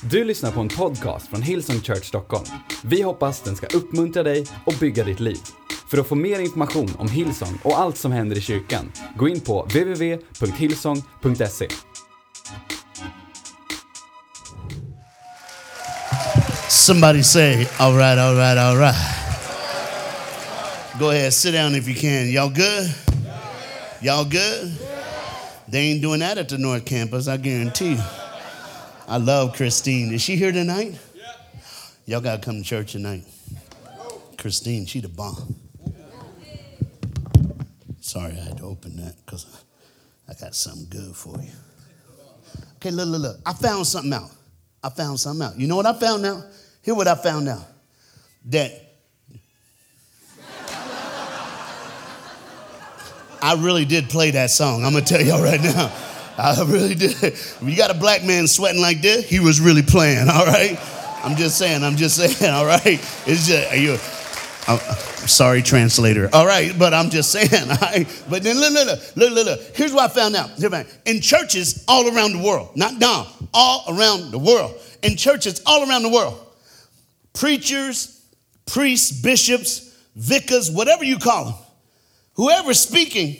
Du lyssnar på en podcast från Hillsong Church Stockholm. Vi hoppas den ska uppmuntra dig och bygga ditt liv. För att få mer information om Hillsong och allt som händer i kyrkan, gå in på www.hillsong.se. Somebody say, all right, all right, all right. Go ahead, sit down if you can. Y'all good? Y'all good? They ain't doing that at the North Campus, I guarantee you. I love Christine. Is she here tonight? Y'all got to come to church tonight. Christine, she the bomb. Sorry, I had to open that because I got something good for you. Okay, look, look, look. I found something out. I found something out. You know what I found out? Hear what I found out. That I really did play that song. I'm gonna tell y'all right now. I really did. When you got a black man sweating like this, he was really playing, all right? I'm just saying, I'm just saying, all right? It's just, you, I'm sorry, translator. All right, but I'm just saying, all right? But then look, look, look, look, look. Here's what I found out. In churches all around the world, not down, all around the world. In churches all around the world, preachers, priests, bishops, vicars, whatever you call them, whoever's speaking,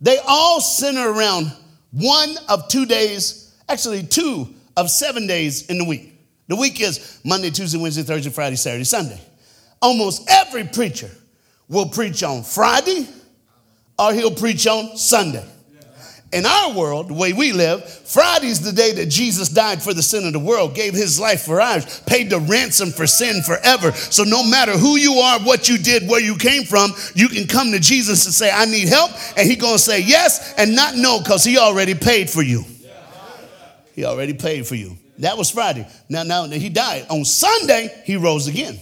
they all center around one of two days, actually two of seven days in the week. The week is Monday, Tuesday, Wednesday, Thursday, Friday, Saturday, Sunday. Almost every preacher will preach on Friday or he'll preach on Sunday. In our world, the way we live, Friday's the day that Jesus died for the sin of the world, gave his life for ours, paid the ransom for sin forever. So no matter who you are, what you did, where you came from, you can come to Jesus and say, I need help. And he's going to say yes and not no because he already paid for you. He already paid for you. That was Friday. Now, now he died. On Sunday, he rose again.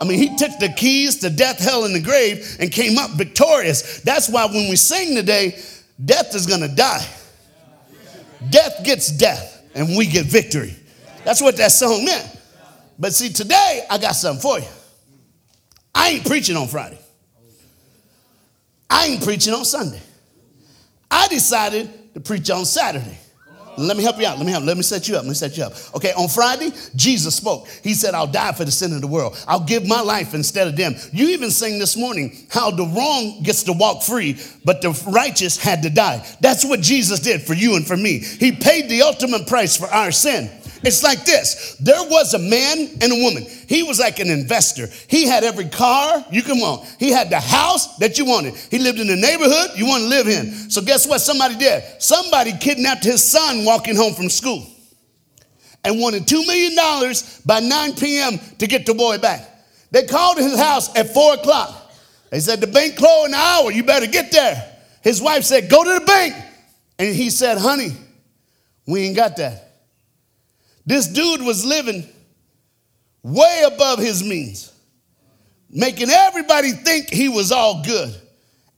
I mean, he took the keys to death, hell, and the grave and came up victorious. That's why when we sing today, death is going to die. Death gets death, and we get victory. That's what that song meant. But see, today I got something for you. I ain't preaching on Friday. I ain't preaching on Sunday. I decided to preach on Saturday. Let me help you out. Let me help. Let me set you up. Let me set you up. Okay, on Friday, Jesus spoke. He said, I'll die for the sin of the world. I'll give my life instead of them. You even sang this morning how the wrong gets to walk free, but the righteous had to die. That's what Jesus did for you and for me. He paid the ultimate price for our sin. It's like this there was a man and a woman. He was like an investor. He had every car you can want, he had the house that you wanted. He lived in the neighborhood you want to live in. So, guess what? Somebody did. Somebody kidnapped his son walking home from school and wanted $2 million by 9 p.m. to get the boy back. They called his house at 4 o'clock. They said, The bank closed in an hour. You better get there. His wife said, Go to the bank. And he said, Honey, we ain't got that. This dude was living way above his means, making everybody think he was all good.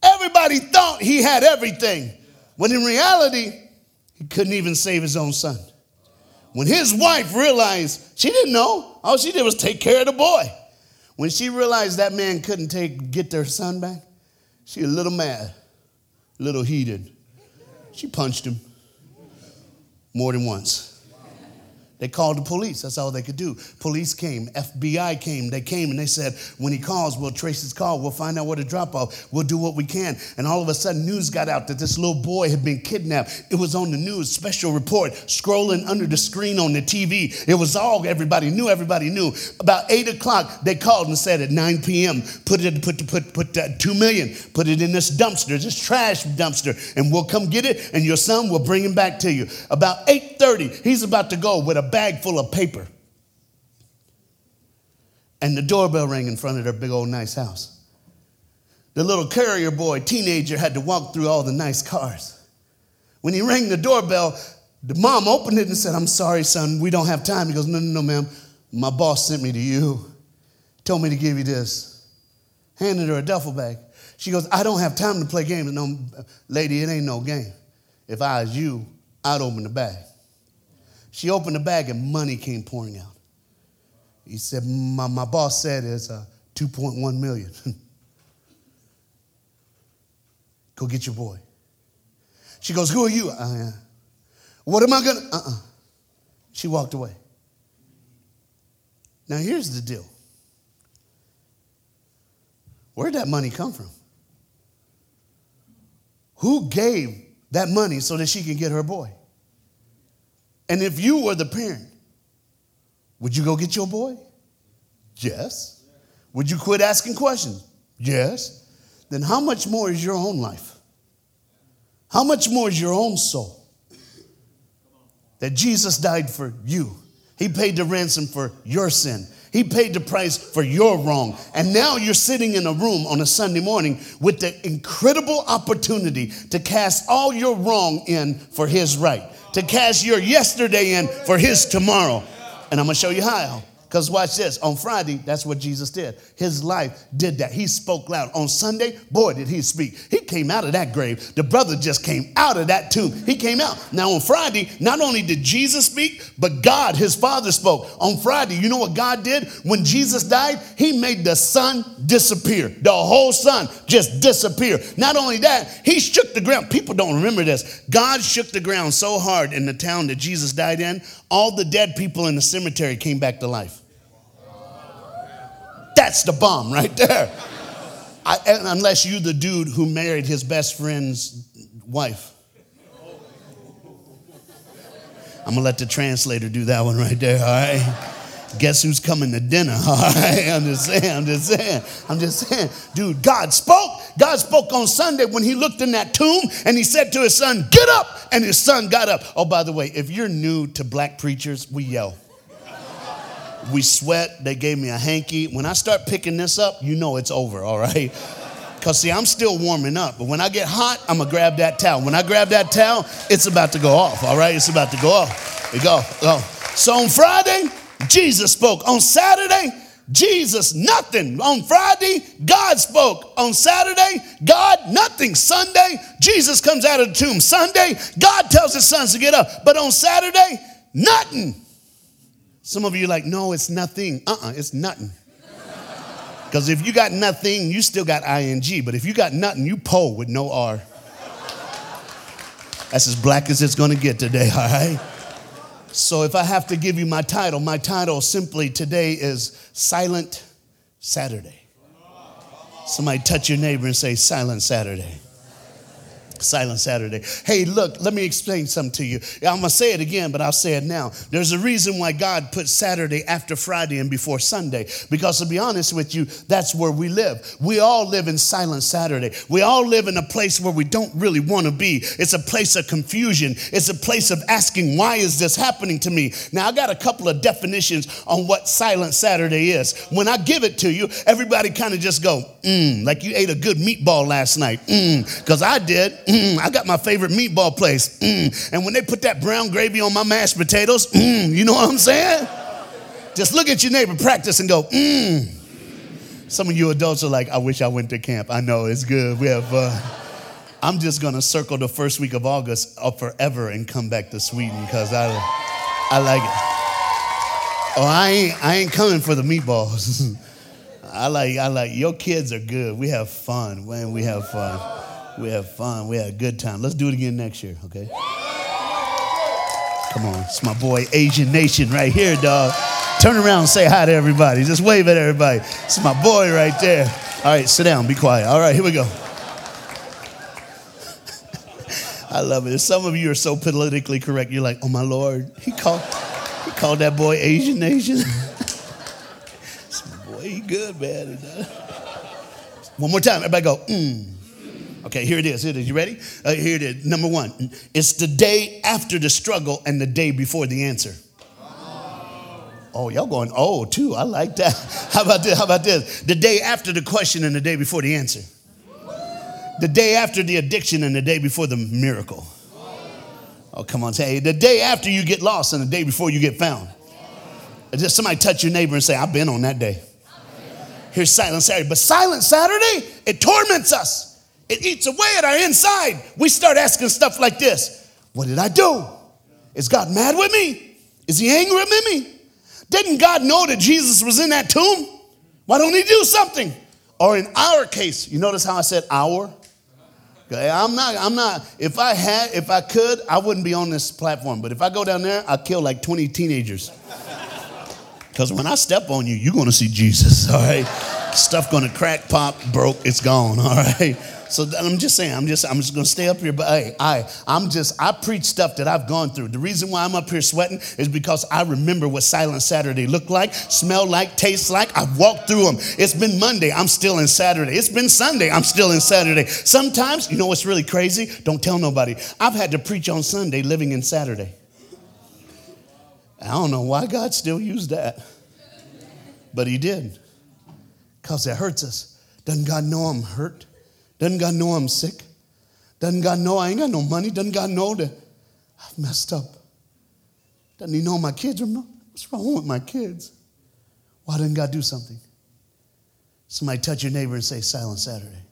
Everybody thought he had everything, when in reality, he couldn't even save his own son. When his wife realized, she didn't know, all she did was take care of the boy. When she realized that man couldn't take, get their son back, she a little mad, a little heated. She punched him more than once. They called the police. That's all they could do. Police came, FBI came. They came and they said, when he calls, we'll trace his call. We'll find out where to drop off. We'll do what we can. And all of a sudden, news got out that this little boy had been kidnapped. It was on the news, special report, scrolling under the screen on the TV. It was all everybody knew. Everybody knew. About eight o'clock, they called and said at 9 p.m., put it, put, put, put that two million, put it in this dumpster, this trash dumpster, and we'll come get it. And your son will bring him back to you. About 8:30, he's about to go with a bag full of paper. And the doorbell rang in front of their big old nice house. The little courier boy, teenager, had to walk through all the nice cars. When he rang the doorbell, the mom opened it and said, I'm sorry, son, we don't have time. He goes, No, no, no, ma'am. My boss sent me to you, told me to give you this. Handed her a duffel bag. She goes, I don't have time to play games. No, lady, it ain't no game. If I was you, I'd open the bag. She opened the bag and money came pouring out. He said, My, my boss said it's uh, 2.1 million. Go get your boy. She goes, Who are you? Uh, what am I gonna? Uh uh She walked away. Now, here's the deal where'd that money come from? Who gave that money so that she can get her boy? And if you were the parent, would you go get your boy? Yes. Would you quit asking questions? Yes. Then how much more is your own life? How much more is your own soul? That Jesus died for you. He paid the ransom for your sin. He paid the price for your wrong. And now you're sitting in a room on a Sunday morning with the incredible opportunity to cast all your wrong in for His right, to cast your yesterday in for His tomorrow. And I'm gonna show you how. Because watch this. On Friday, that's what Jesus did. His life did that. He spoke loud. On Sunday, boy, did he speak. He came out of that grave. The brother just came out of that tomb. He came out. Now, on Friday, not only did Jesus speak, but God, his father, spoke. On Friday, you know what God did? When Jesus died, he made the sun disappear. The whole sun just disappear. Not only that, he shook the ground. People don't remember this. God shook the ground so hard in the town that Jesus died in, all the dead people in the cemetery came back to life. That's the bomb right there. I, unless you the dude who married his best friend's wife. I'm gonna let the translator do that one right there, all right? Guess who's coming to dinner? All right, I'm just saying, I'm just saying, I'm just saying. Dude, God spoke. God spoke on Sunday when he looked in that tomb and he said to his son, Get up! And his son got up. Oh, by the way, if you're new to black preachers, we yell. We sweat. They gave me a hanky. When I start picking this up, you know it's over, all right? Because, see, I'm still warming up. But when I get hot, I'm going to grab that towel. When I grab that towel, it's about to go off, all right? It's about to go off. We go, go. So on Friday, Jesus spoke. On Saturday, Jesus, nothing. On Friday, God spoke. On Saturday, God, nothing. Sunday, Jesus comes out of the tomb. Sunday, God tells his sons to get up. But on Saturday, nothing. Some of you like, no, it's nothing. Uh uh-uh, uh it's nothing. Because if you got nothing, you still got ing. But if you got nothing, you pull with no R. That's as black as it's to get today, all right? So if I have to give you my title, my title simply today is Silent Saturday. Somebody touch your neighbor and say, Silent Saturday. Silent Saturday. Hey, look, let me explain something to you. I'm going to say it again, but I'll say it now. There's a reason why God put Saturday after Friday and before Sunday. Because to be honest with you, that's where we live. We all live in Silent Saturday. We all live in a place where we don't really want to be. It's a place of confusion. It's a place of asking, why is this happening to me? Now, I got a couple of definitions on what Silent Saturday is. When I give it to you, everybody kind of just go, mm, like you ate a good meatball last night. Because mm, I did. Mm, I got my favorite meatball place. Mm. And when they put that brown gravy on my mashed potatoes, mm, you know what I'm saying? Just look at your neighbor, practice, and go, mm. Some of you adults are like, I wish I went to camp. I know, it's good. We have fun. I'm just gonna circle the first week of August up forever and come back to Sweden because I, I like it. Oh, I ain't, I ain't coming for the meatballs. I like, I like, your kids are good. We have fun, man. We have fun. We have fun. We had a good time. Let's do it again next year, okay? Come on. It's my boy Asian Nation right here, dog. Turn around and say hi to everybody. Just wave at everybody. It's my boy right there. All right, sit down. Be quiet. All right, here we go. I love it. Some of you are so politically correct. You're like, oh my Lord, he called, he called that boy Asian Nation. it's my boy, he good, man. One more time. Everybody go, mm. Okay, here it is. Here it is. You ready? Uh, here it is. Number one, it's the day after the struggle and the day before the answer. Oh, y'all going, oh, too. I like that. How about this? How about this? The day after the question and the day before the answer. The day after the addiction and the day before the miracle. Oh, come on, say the day after you get lost and the day before you get found. Just somebody touch your neighbor and say, I've been on that day. Here's Silent Saturday. But Silent Saturday, it torments us. It eats away at our inside. We start asking stuff like this What did I do? Is God mad with me? Is he angry with me? Didn't God know that Jesus was in that tomb? Why don't he do something? Or in our case, you notice how I said our? Okay, I'm not, I'm not, if I had, if I could, I wouldn't be on this platform. But if I go down there, I'll kill like 20 teenagers. Because when I step on you, you're to see Jesus, all right? Stuff to crack, pop, broke, it's gone, all right? So I'm just saying, I'm just, I'm just gonna stay up here, but hey, I, I'm just, I preach stuff that I've gone through. The reason why I'm up here sweating is because I remember what Silent Saturday looked like, smelled like, tastes like. I've walked through them. It's been Monday, I'm still in Saturday. It's been Sunday, I'm still in Saturday. Sometimes, you know what's really crazy? Don't tell nobody. I've had to preach on Sunday living in Saturday. I don't know why God still used that, but He did, because it hurts us. Doesn't God know I'm hurt? Doesn't God know I'm sick? Doesn't God know I ain't got no money? Doesn't God know that I've messed up? Doesn't He know my kids are What's wrong with my kids? Why didn't God do something? Somebody touch your neighbor and say, Silent Saturday.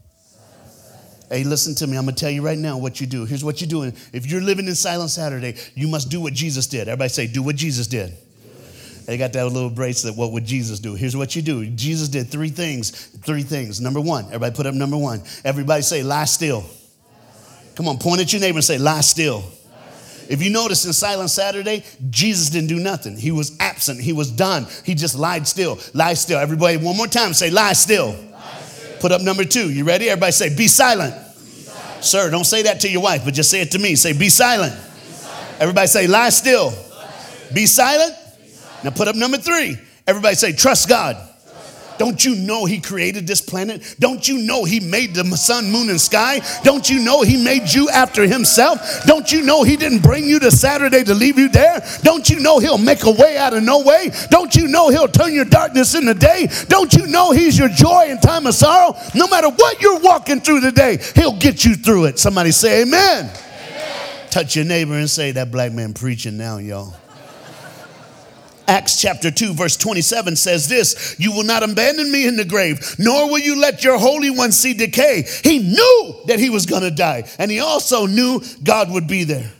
Hey, listen to me. I'm going to tell you right now what you do. Here's what you're doing. If you're living in Silent Saturday, you must do what Jesus did. Everybody say, do what Jesus did. They got that little bracelet. What would Jesus do? Here's what you do. Jesus did three things. Three things. Number one. Everybody put up number one. Everybody say, lie still. Come on, point at your neighbor and say, lie still. If you notice in Silent Saturday, Jesus didn't do nothing. He was absent. He was done. He just lied still. Lie still. Everybody, one more time, say, lie still. Put up number two. You ready? Everybody say, be silent. be silent. Sir, don't say that to your wife, but just say it to me. Say, be silent. Be silent. Everybody say, lie still. lie still. Be silent. Now put up number three. Everybody say, trust God. Don't you know He created this planet? Don't you know He made the sun, moon, and sky? Don't you know He made you after Himself? Don't you know He didn't bring you to Saturday to leave you there? Don't you know He'll make a way out of no way? Don't you know He'll turn your darkness into day? Don't you know He's your joy in time of sorrow? No matter what you're walking through today, He'll get you through it. Somebody say, Amen. amen. Touch your neighbor and say, That black man preaching now, y'all. Acts chapter 2, verse 27 says this You will not abandon me in the grave, nor will you let your Holy One see decay. He knew that he was going to die, and he also knew God would be there.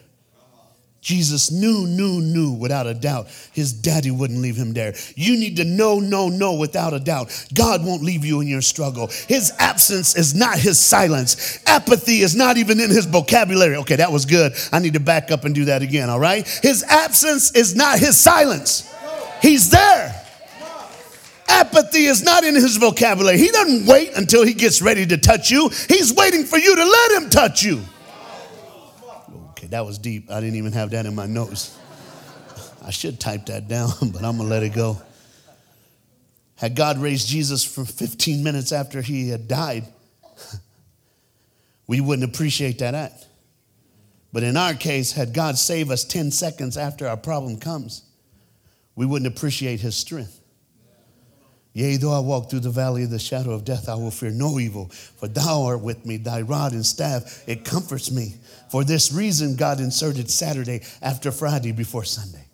Jesus knew, knew, knew without a doubt his daddy wouldn't leave him there. You need to know, know, know without a doubt. God won't leave you in your struggle. His absence is not his silence. Apathy is not even in his vocabulary. Okay, that was good. I need to back up and do that again, all right? His absence is not his silence. He's there. Apathy is not in his vocabulary. He doesn't wait until he gets ready to touch you. He's waiting for you to let him touch you. Okay, that was deep. I didn't even have that in my notes. I should type that down, but I'm going to let it go. Had God raised Jesus for 15 minutes after he had died, we wouldn't appreciate that act. But in our case, had God saved us 10 seconds after our problem comes, we wouldn't appreciate his strength. Yea, though I walk through the valley of the shadow of death, I will fear no evil, for thou art with me, thy rod and staff, it comforts me. For this reason, God inserted Saturday after Friday before Sunday,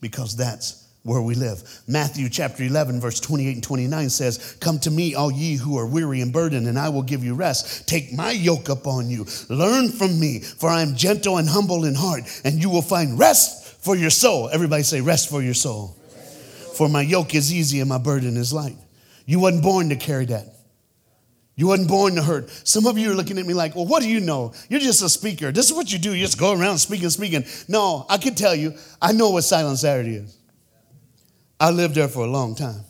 because that's where we live. Matthew chapter 11, verse 28 and 29 says, Come to me, all ye who are weary and burdened, and I will give you rest. Take my yoke upon you. Learn from me, for I am gentle and humble in heart, and you will find rest for your soul. Everybody say, rest for your soul. For my yoke is easy and my burden is light. You wasn't born to carry that. You wasn't born to hurt. Some of you are looking at me like, well, what do you know? You're just a speaker. This is what you do. You just go around speaking, speaking. No, I can tell you, I know what Silent Saturday is. I lived there for a long time.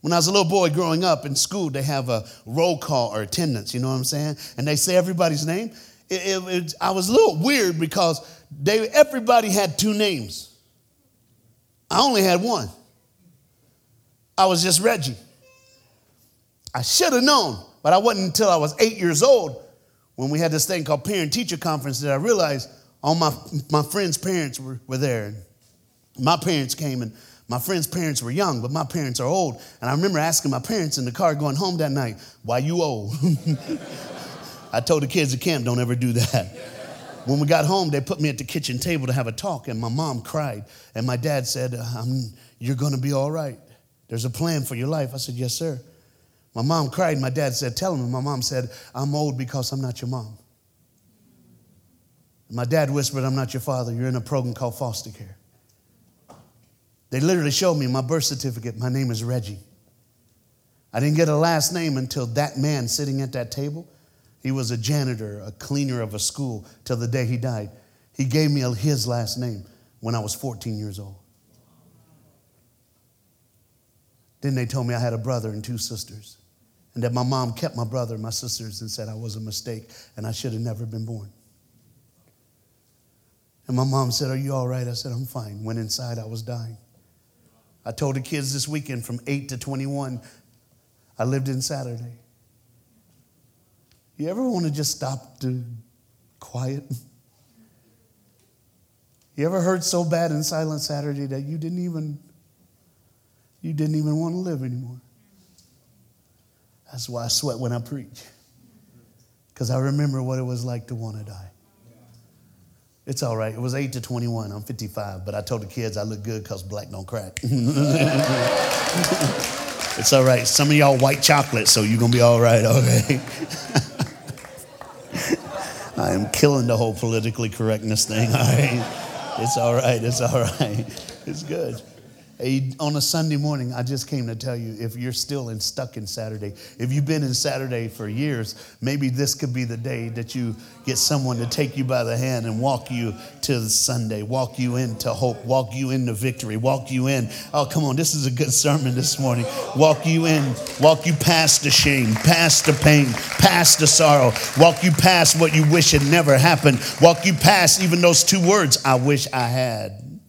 When I was a little boy growing up in school, they have a roll call or attendance, you know what I'm saying? And they say everybody's name. It, it, I was a little weird because they, everybody had two names. I only had one. I was just Reggie. I should have known, but I wasn't until I was eight years old when we had this thing called parent teacher conference that I realized all my, my friends' parents were, were there. My parents came and my friends' parents were young, but my parents are old. And I remember asking my parents in the car going home that night, why you old? I told the kids at camp, don't ever do that. When we got home, they put me at the kitchen table to have a talk, and my mom cried. And my dad said, uh, You're going to be all right. There's a plan for your life. I said, Yes, sir. My mom cried. My dad said, Tell him. And my mom said, I'm old because I'm not your mom. My dad whispered, I'm not your father. You're in a program called foster care. They literally showed me my birth certificate. My name is Reggie. I didn't get a last name until that man sitting at that table He was a janitor, a cleaner of a school till the day he died. He gave me his last name when I was 14 years old. Then they told me I had a brother and two sisters, and that my mom kept my brother and my sisters and said I was a mistake and I should have never been born. And my mom said, Are you all right? I said, I'm fine. Went inside, I was dying. I told the kids this weekend from 8 to 21, I lived in Saturday. You ever want to just stop to quiet? You ever heard so bad in Silent Saturday that you didn't even you didn't even want to live anymore? That's why I sweat when I preach. Because I remember what it was like to want to die. It's all right. It was 8 to 21. I'm 55, but I told the kids I look good because black don't crack. it's all right. Some of y'all white chocolate, so you're going to be all right, okay? I am killing the whole politically correctness thing, all right? It's all right. It's all right. It's good. On a Sunday morning, I just came to tell you if you're still in, stuck in Saturday, if you've been in Saturday for years, maybe this could be the day that you get someone to take you by the hand and walk you to Sunday, walk you into hope, walk you into victory, walk you in. Oh, come on, this is a good sermon this morning. Walk you in, walk you past the shame, past the pain, past the sorrow, walk you past what you wish had never happened, walk you past even those two words, I wish I had.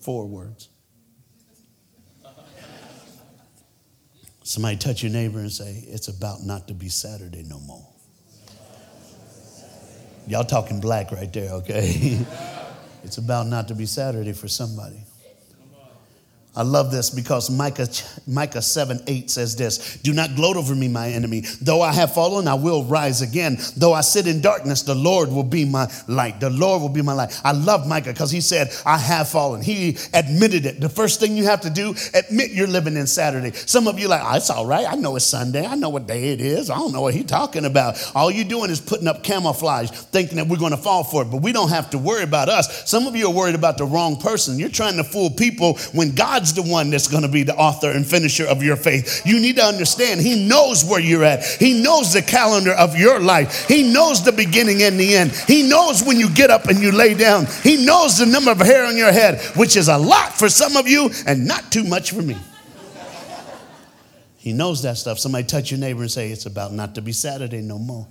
Four words. Somebody touch your neighbor and say, It's about not to be Saturday no more. Y'all talking black right there, okay? it's about not to be Saturday for somebody. I love this because Micah, Micah 7 8 says this Do not gloat over me, my enemy. Though I have fallen, I will rise again. Though I sit in darkness, the Lord will be my light. The Lord will be my light. I love Micah because he said, I have fallen. He admitted it. The first thing you have to do, admit you're living in Saturday. Some of you like, oh, it's all right. I know it's Sunday. I know what day it is. I don't know what he's talking about. All you're doing is putting up camouflage, thinking that we're going to fall for it. But we don't have to worry about us. Some of you are worried about the wrong person. You're trying to fool people when God God's the one that's going to be the author and finisher of your faith. You need to understand He knows where you're at, He knows the calendar of your life, He knows the beginning and the end. He knows when you get up and you lay down, He knows the number of hair on your head, which is a lot for some of you and not too much for me. He knows that stuff. Somebody touch your neighbor and say, It's about not to be Saturday no more.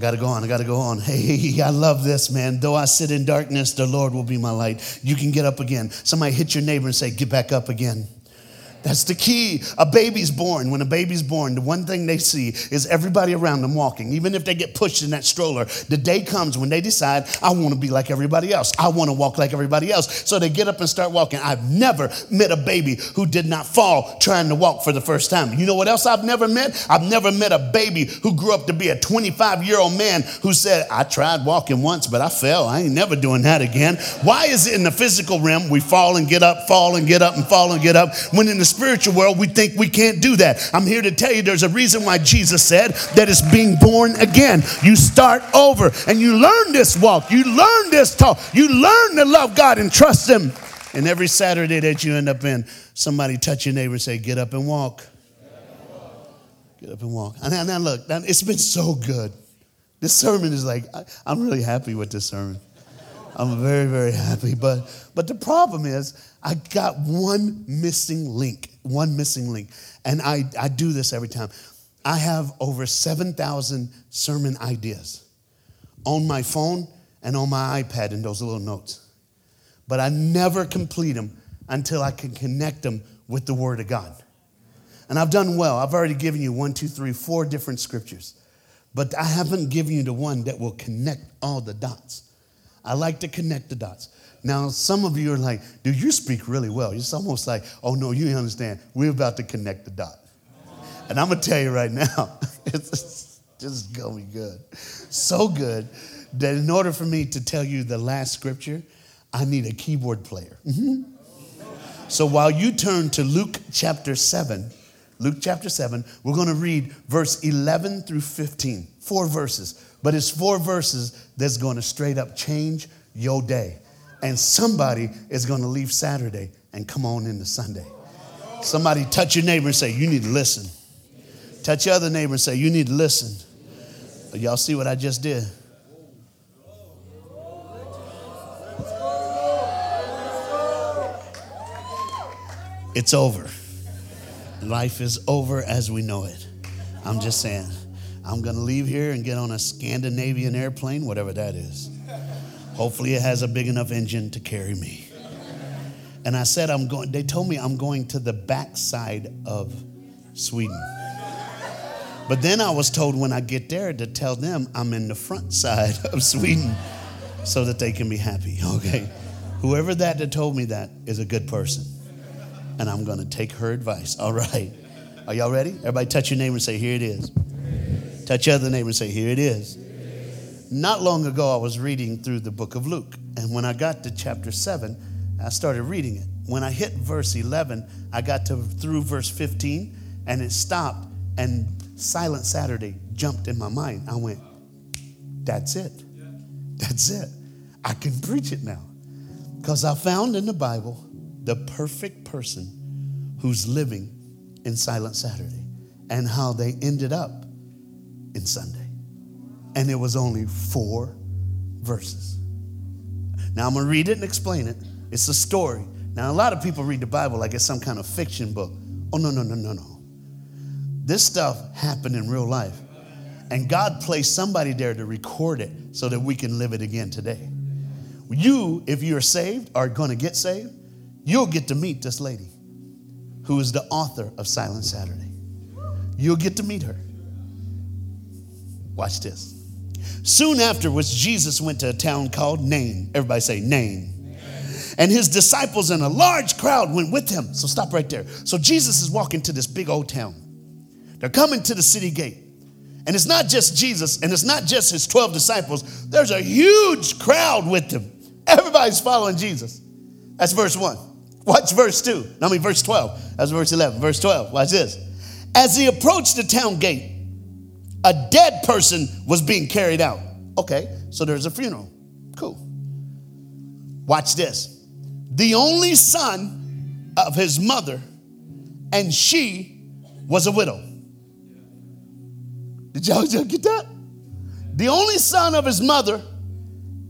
Got to go on. I got to go on. Hey, I love this, man. Though I sit in darkness, the Lord will be my light. You can get up again. Somebody hit your neighbor and say, Get back up again. That's the key. A baby's born. When a baby's born, the one thing they see is everybody around them walking. Even if they get pushed in that stroller, the day comes when they decide, I want to be like everybody else. I want to walk like everybody else. So they get up and start walking. I've never met a baby who did not fall trying to walk for the first time. You know what else I've never met? I've never met a baby who grew up to be a 25 year old man who said, I tried walking once, but I fell. I ain't never doing that again. Why is it in the physical realm we fall and get up, fall and get up, and fall and get up, when in the spiritual world, we think we can't do that. I'm here to tell you there's a reason why Jesus said that it's being born again. You start over and you learn this walk, you learn this talk, you learn to love God and trust Him. And every Saturday that you end up in, somebody touch your neighbor and say, Get up and walk. Get up and walk. And now, look, it's been so good. This sermon is like, I'm really happy with this sermon. I'm very, very happy. But, but the problem is, I got one missing link, one missing link. And I, I do this every time. I have over 7,000 sermon ideas on my phone and on my iPad in those little notes. But I never complete them until I can connect them with the Word of God. And I've done well. I've already given you one, two, three, four different scriptures. But I haven't given you the one that will connect all the dots. I like to connect the dots. Now, some of you are like, dude, you speak really well. It's almost like, oh no, you understand. We're about to connect the dot. And I'm going to tell you right now, it's just going to be good. So good that in order for me to tell you the last scripture, I need a keyboard player. Mm-hmm. So while you turn to Luke chapter 7, Luke chapter 7, we're going to read verse 11 through 15. Four verses. But it's four verses that's going to straight up change your day and somebody is going to leave Saturday and come on into Sunday. Somebody touch your neighbor and say, You need to listen. Touch your other neighbor and say, You need to listen. Y'all see what I just did? It's over. Life is over as we know it. I'm just saying, I'm going to leave here and get on a Scandinavian airplane, whatever that is. Hopefully, it has a big enough engine to carry me. And I said, I'm going, they told me I'm going to the backside of Sweden. But then I was told when I get there to tell them I'm in the front side of Sweden so that they can be happy. Okay. Whoever that that told me that is a good person. And I'm going to take her advice. All right. Are y'all ready? Everybody touch your neighbor and say, Here it is. Touch your other neighbor and say, Here it is. Not long ago, I was reading through the book of Luke. And when I got to chapter 7, I started reading it. When I hit verse 11, I got to through verse 15 and it stopped and Silent Saturday jumped in my mind. I went, that's it. That's it. I can preach it now. Because I found in the Bible the perfect person who's living in Silent Saturday and how they ended up in Sunday. And it was only four verses. Now I'm going to read it and explain it. It's a story. Now, a lot of people read the Bible like it's some kind of fiction book. Oh, no, no, no, no, no. This stuff happened in real life. And God placed somebody there to record it so that we can live it again today. You, if you're saved, are going to get saved, you'll get to meet this lady who is the author of Silent Saturday. You'll get to meet her. Watch this. Soon afterwards, Jesus went to a town called Nain. Everybody say Nain. And his disciples and a large crowd went with him. So stop right there. So Jesus is walking to this big old town. They're coming to the city gate. And it's not just Jesus and it's not just his 12 disciples. There's a huge crowd with them. Everybody's following Jesus. That's verse 1. Watch verse 2. I mean, verse 12. That's verse 11. Verse 12. Watch this. As he approached the town gate, a dead person was being carried out. Okay, so there's a funeral. Cool. Watch this. The only son of his mother, and she was a widow. Did y'all, y'all get that? The only son of his mother,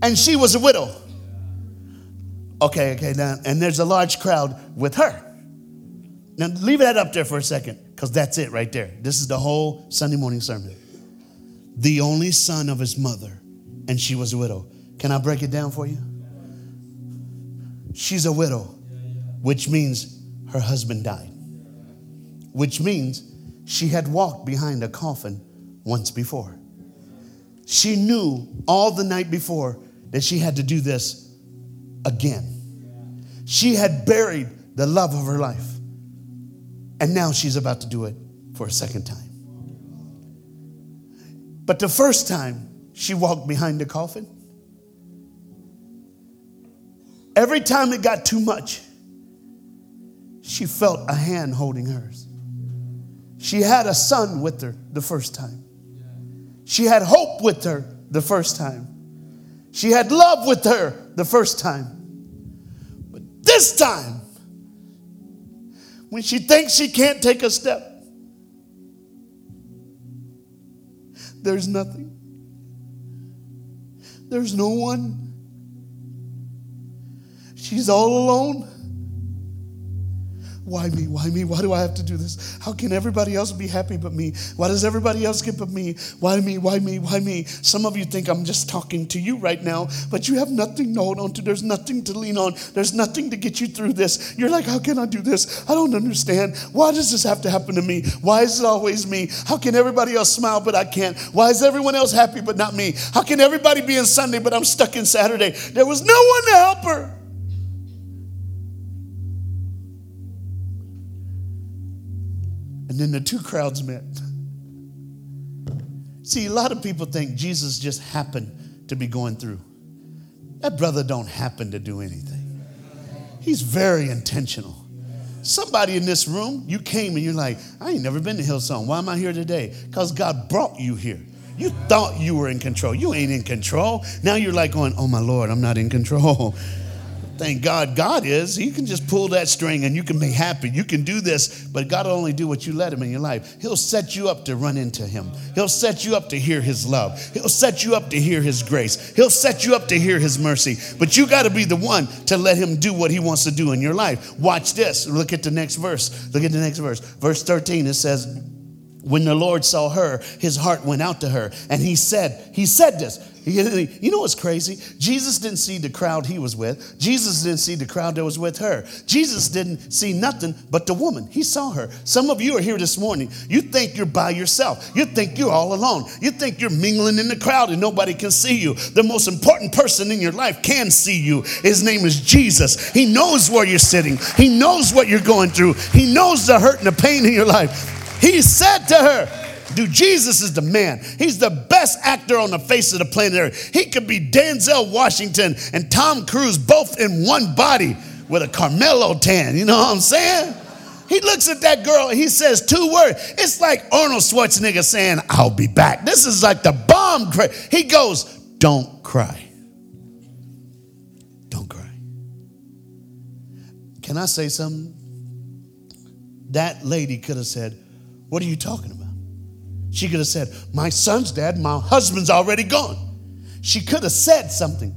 and she was a widow. Okay, okay, now, and there's a large crowd with her. Now, leave that up there for a second, because that's it right there. This is the whole Sunday morning sermon. The only son of his mother, and she was a widow. Can I break it down for you? She's a widow, which means her husband died, which means she had walked behind a coffin once before. She knew all the night before that she had to do this again. She had buried the love of her life, and now she's about to do it for a second time. But the first time she walked behind the coffin, every time it got too much, she felt a hand holding hers. She had a son with her the first time. She had hope with her the first time. She had love with her the first time. But this time, when she thinks she can't take a step, there's nothing. There's no one. She's all alone. Why me? Why me? Why do I have to do this? How can everybody else be happy but me? Why does everybody else get but me? Why me? Why me? Why me? Some of you think I'm just talking to you right now, but you have nothing to hold on to. There's nothing to lean on. There's nothing to get you through this. You're like, how can I do this? I don't understand. Why does this have to happen to me? Why is it always me? How can everybody else smile but I can't? Why is everyone else happy but not me? How can everybody be in Sunday but I'm stuck in Saturday? There was no one to help her. And then the two crowds met. See, a lot of people think Jesus just happened to be going through. That brother don't happen to do anything. He's very intentional. Somebody in this room, you came and you're like, I ain't never been to Hillsong. Why am I here today? Because God brought you here. You thought you were in control. You ain't in control. Now you're like going, oh my Lord, I'm not in control. Thank God, God is. He can just pull that string and you can be happy. You can do this, but God will only do what you let Him in your life. He'll set you up to run into Him. He'll set you up to hear His love. He'll set you up to hear His grace. He'll set you up to hear His mercy. But you got to be the one to let Him do what He wants to do in your life. Watch this. Look at the next verse. Look at the next verse. Verse 13, it says, when the Lord saw her, his heart went out to her. And he said, He said this. You know what's crazy? Jesus didn't see the crowd he was with. Jesus didn't see the crowd that was with her. Jesus didn't see nothing but the woman. He saw her. Some of you are here this morning. You think you're by yourself. You think you're all alone. You think you're mingling in the crowd and nobody can see you. The most important person in your life can see you. His name is Jesus. He knows where you're sitting, He knows what you're going through, He knows the hurt and the pain in your life. He said to her, Jesus is the man. He's the best actor on the face of the planet Earth. He could be Denzel Washington and Tom Cruise both in one body with a Carmelo tan. You know what I'm saying? He looks at that girl and he says two words. It's like Arnold Schwarzenegger saying, I'll be back. This is like the bomb. He goes, Don't cry. Don't cry. Can I say something? That lady could have said, what are you talking about? She could have said, My son's dead, my husband's already gone. She could have said something.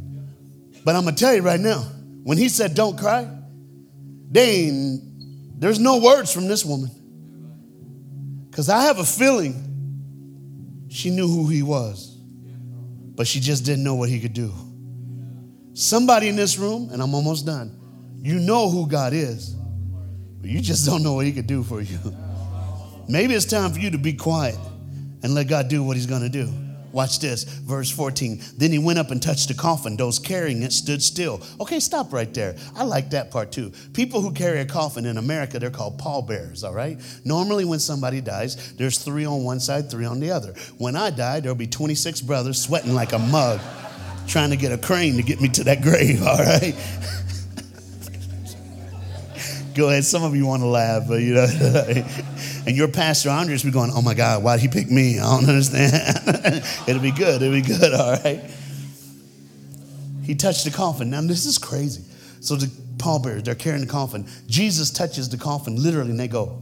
But I'm going to tell you right now, when he said, Don't cry, they there's no words from this woman. Because I have a feeling she knew who he was, but she just didn't know what he could do. Somebody in this room, and I'm almost done, you know who God is, but you just don't know what he could do for you. Maybe it's time for you to be quiet and let God do what He's going to do. Watch this, verse 14. Then he went up and touched the coffin. Those carrying it stood still. Okay, stop right there. I like that part too. People who carry a coffin in America, they're called pallbearers, all right? Normally, when somebody dies, there's three on one side, three on the other. When I die, there'll be 26 brothers sweating like a mug, trying to get a crane to get me to that grave, all right? Go ahead. Some of you want to laugh, but you know. and your pastor Andres be going, "Oh my God, why did he pick me? I don't understand." It'll be good. It'll be good. All right. He touched the coffin. Now this is crazy. So the pallbearers, they're carrying the coffin. Jesus touches the coffin literally, and they go,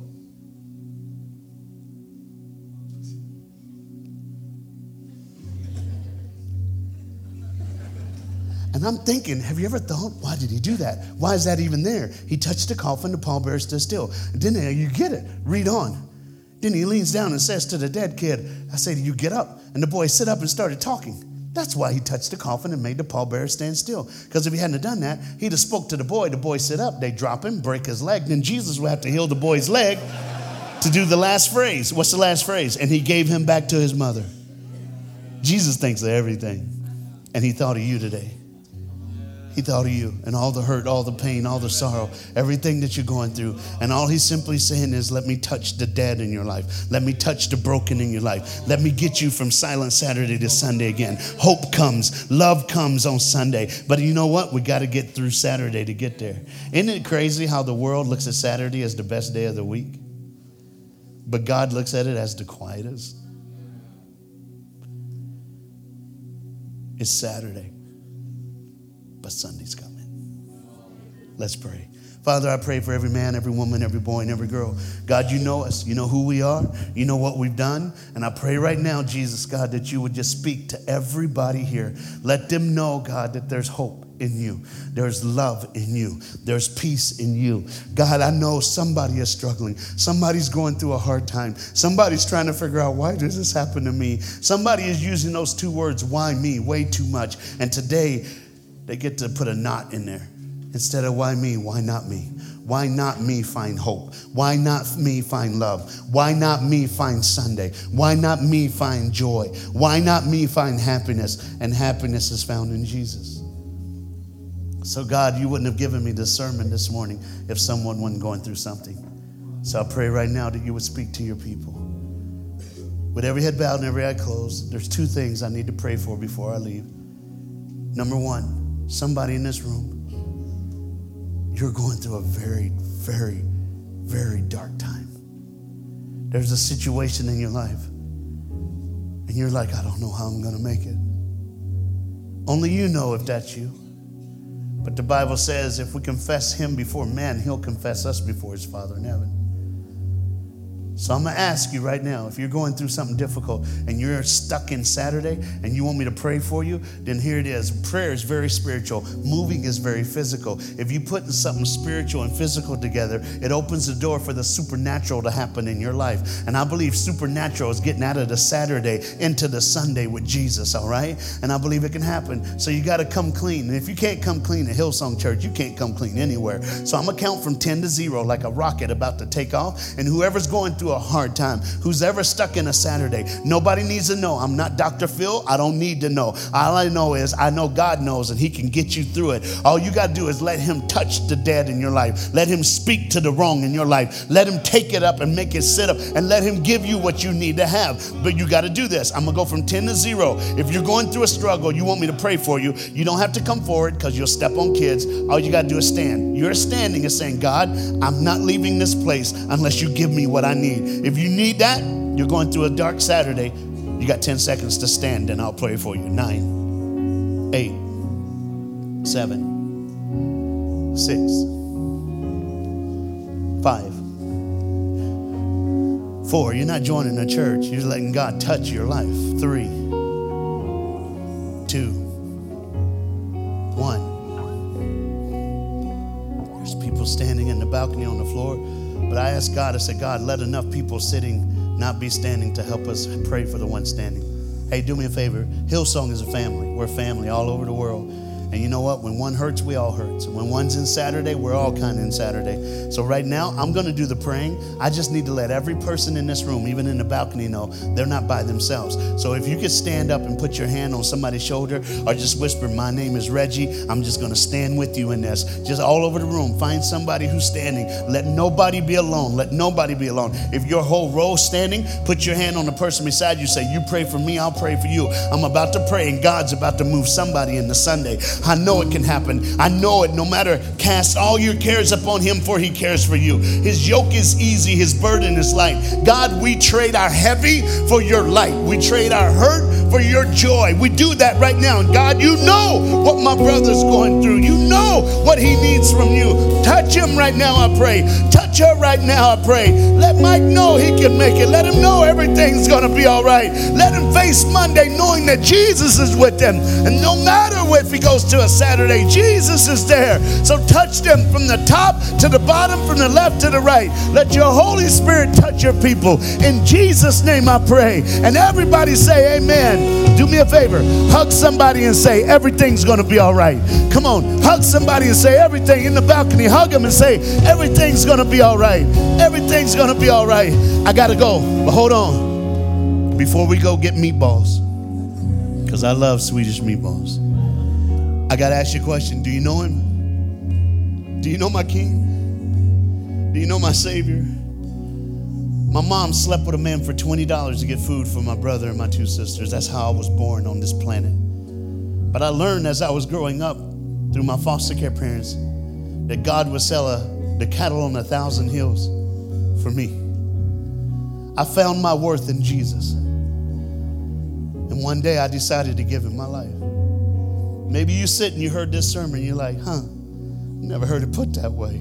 And I'm thinking, have you ever thought, why did he do that? Why is that even there? He touched the coffin, the pallbearer stood still. Then you get it. Read on. Then he leans down and says to the dead kid, I say to you, get up. And the boy sit up and started talking. That's why he touched the coffin and made the pallbearer stand still. Because if he hadn't done that, he'd have spoke to the boy. The boy sit up. They drop him, break his leg. Then Jesus would have to heal the boy's leg to do the last phrase. What's the last phrase? And he gave him back to his mother. Jesus thinks of everything. And he thought of you today. He thought of you and all the hurt, all the pain, all the sorrow, everything that you're going through. And all he's simply saying is, let me touch the dead in your life. Let me touch the broken in your life. Let me get you from silent Saturday to Sunday again. Hope comes, love comes on Sunday. But you know what? We got to get through Saturday to get there. Isn't it crazy how the world looks at Saturday as the best day of the week? But God looks at it as the quietest. It's Saturday but Sunday's coming. Let's pray. Father, I pray for every man, every woman, every boy, and every girl. God, you know us. You know who we are. You know what we've done. And I pray right now, Jesus, God, that you would just speak to everybody here. Let them know, God, that there's hope in you. There's love in you. There's peace in you. God, I know somebody is struggling. Somebody's going through a hard time. Somebody's trying to figure out why does this happen to me? Somebody is using those two words, why me, way too much. And today, they get to put a knot in there. Instead of why me, why not me? Why not me find hope? Why not me find love? Why not me find Sunday? Why not me find joy? Why not me find happiness? And happiness is found in Jesus. So, God, you wouldn't have given me this sermon this morning if someone wasn't going through something. So I pray right now that you would speak to your people. With every head bowed and every eye closed, there's two things I need to pray for before I leave. Number one, somebody in this room, you're going through a very, very, very dark time. There's a situation in your life, and you're like, I don't know how I'm going to make it. Only you know if that's you. But the Bible says if we confess him before men, he'll confess us before his Father in heaven. So I'm going to ask you right now if you're going through something difficult and you're stuck in Saturday and you want me to pray for you, then here it is. Prayer is very spiritual, moving is very physical. If you put something spiritual and physical together, it opens the door for the supernatural to happen in your life. And I believe supernatural is getting out of the Saturday into the Sunday with Jesus, all right? And I believe it can happen. So you got to come clean. And if you can't come clean at Hillsong Church, you can't come clean anywhere. So I'm going to count from 10 to 0 like a rocket about to take off. And whoever's going through a hard time, who's ever stuck in a Saturday, nobody needs to know. I'm not Dr. Phil. I don't need to know. All I know is I know God knows and He can get you through it. All you got to do is let Him touch the dead in your life. Let Him speak to the wrong in your life. Let Him take it up and make it sit up and let Him give you what you need to have. But you got to do this. I'm going to go from 10 to 0. If you're going through a struggle, you want me to pray for you, you don't have to come forward because you'll step on kids. All you got to do is stand. You're standing and saying, God, I'm not leaving this place unless you give me what I need. If you need that, you're going through a dark Saturday, you got 10 seconds to stand and I'll pray for you. Nine, eight, seven, six, five, four. You're not joining a church, you're letting God touch your life. Three, two, one. There's people standing in the balcony on the floor. But I asked God, I said, God, let enough people sitting not be standing to help us pray for the one standing. Hey, do me a favor. Hillsong is a family. We're a family all over the world. And you know what? When one hurts, we all hurt. So when one's in Saturday, we're all kind of in Saturday. So right now, I'm going to do the praying. I just need to let every person in this room, even in the balcony, know they're not by themselves. So if you could stand up and put your hand on somebody's shoulder or just whisper, My name is Reggie, I'm just going to stand with you in this. Just all over the room, find somebody who's standing. Let nobody be alone. Let nobody be alone. If your whole row standing, put your hand on the person beside you. Say, You pray for me, I'll pray for you. I'm about to pray, and God's about to move somebody in the Sunday. I know it can happen. I know it no matter. Cast all your cares upon him, for he cares for you. His yoke is easy, his burden is light. God, we trade our heavy for your light. We trade our hurt for your joy. We do that right now. And God, you know what my brother's going through. You know what he needs from you. Touch him right now, I pray. Touch her right now, I pray. Let Mike know he can make it. Let him know everything's going to be all right. Let him face Monday knowing that Jesus is with him. And no matter if he goes to a Saturday, Jesus is there. So touch them from the top to the bottom, from the left to the right. Let your Holy Spirit touch your people. In Jesus' name I pray. And everybody say, Amen. Do me a favor. Hug somebody and say, Everything's going to be all right. Come on. Hug somebody and say, Everything in the balcony. Hug them and say, Everything's going to be all right. Everything's going to be all right. I got to go. But hold on. Before we go get meatballs, because I love Swedish meatballs. I got to ask you a question. Do you know him? Do you know my king? Do you know my savior? My mom slept with a man for $20 to get food for my brother and my two sisters. That's how I was born on this planet. But I learned as I was growing up through my foster care parents that God would sell a, the cattle on a thousand hills for me. I found my worth in Jesus. And one day I decided to give him my life. Maybe you sit and you heard this sermon, and you're like, huh, never heard it put that way.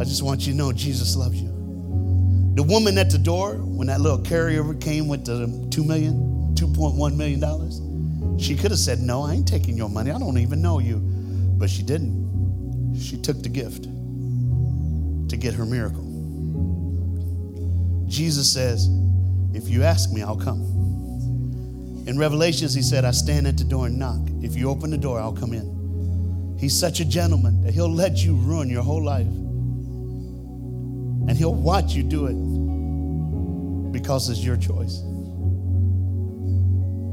I just want you to know Jesus loves you. The woman at the door, when that little carrier came with the $2 million, $2.1 million, she could have said, No, I ain't taking your money. I don't even know you. But she didn't. She took the gift to get her miracle. Jesus says, If you ask me, I'll come. In Revelations, he said, I stand at the door and knock. If you open the door, I'll come in. He's such a gentleman that he'll let you ruin your whole life. And he'll watch you do it because it's your choice.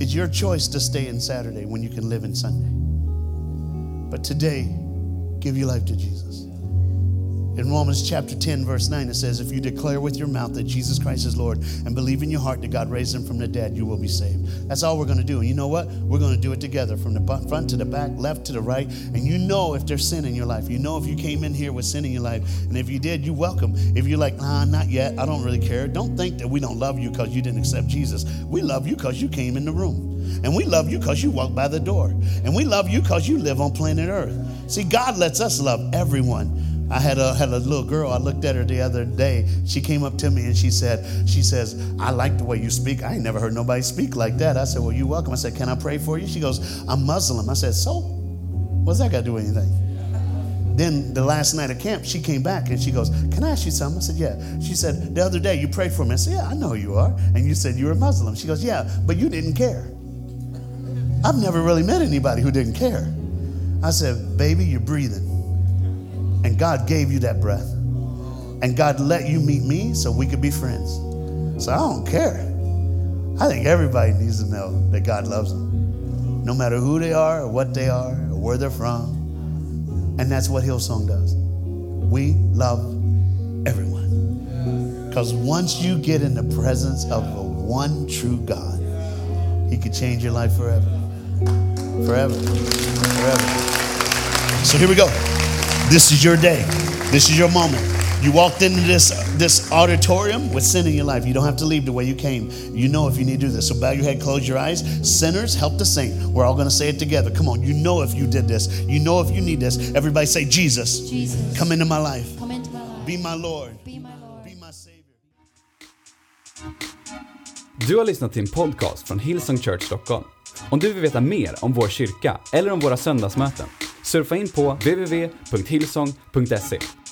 It's your choice to stay in Saturday when you can live in Sunday. But today, give your life to Jesus. In Romans chapter 10, verse 9, it says, If you declare with your mouth that Jesus Christ is Lord and believe in your heart that God raised him from the dead, you will be saved. That's all we're going to do. And you know what? We're going to do it together from the front to the back, left to the right. And you know if there's sin in your life. You know if you came in here with sin in your life. And if you did, you're welcome. If you're like, nah, not yet, I don't really care. Don't think that we don't love you because you didn't accept Jesus. We love you because you came in the room. And we love you because you walk by the door. And we love you because you live on planet Earth. See, God lets us love everyone. I had a had a little girl. I looked at her the other day. She came up to me and she said, she says, I like the way you speak. I ain't never heard nobody speak like that. I said, Well, you're welcome. I said, Can I pray for you? She goes, I'm Muslim. I said, So? What's that got to do with anything? Then the last night of camp, she came back and she goes, Can I ask you something? I said, Yeah. She said, The other day you prayed for me. I said, Yeah, I know you are. And you said you were Muslim. She goes, Yeah, but you didn't care. I've never really met anybody who didn't care. I said, Baby, you're breathing. God gave you that breath. And God let you meet me so we could be friends. So I don't care. I think everybody needs to know that God loves them, no matter who they are, or what they are, or where they're from. And that's what Hillsong does. We love everyone. Because once you get in the presence of the one true God, He can change your life forever. Forever. Forever. So here we go. This is your day. This is your moment. You walked into this this auditorium with sin in your life. You don't have to leave the way you came. You know if you need to do this. So bow your head, close your eyes. Sinners, help the saint. We're all going to say it together. Come on. You know if you did this. You know if you need this. Everybody say, Jesus, Jesus, come into my life. come into my life. Be my Lord. Be my Lord. Be my Savior. Du har lyssnat till en podcast från Hillsong Church Stockholm. Om du vill veta mer om vår kyrka eller om våra söndagsmöten, surfa in på www.hillsong.se.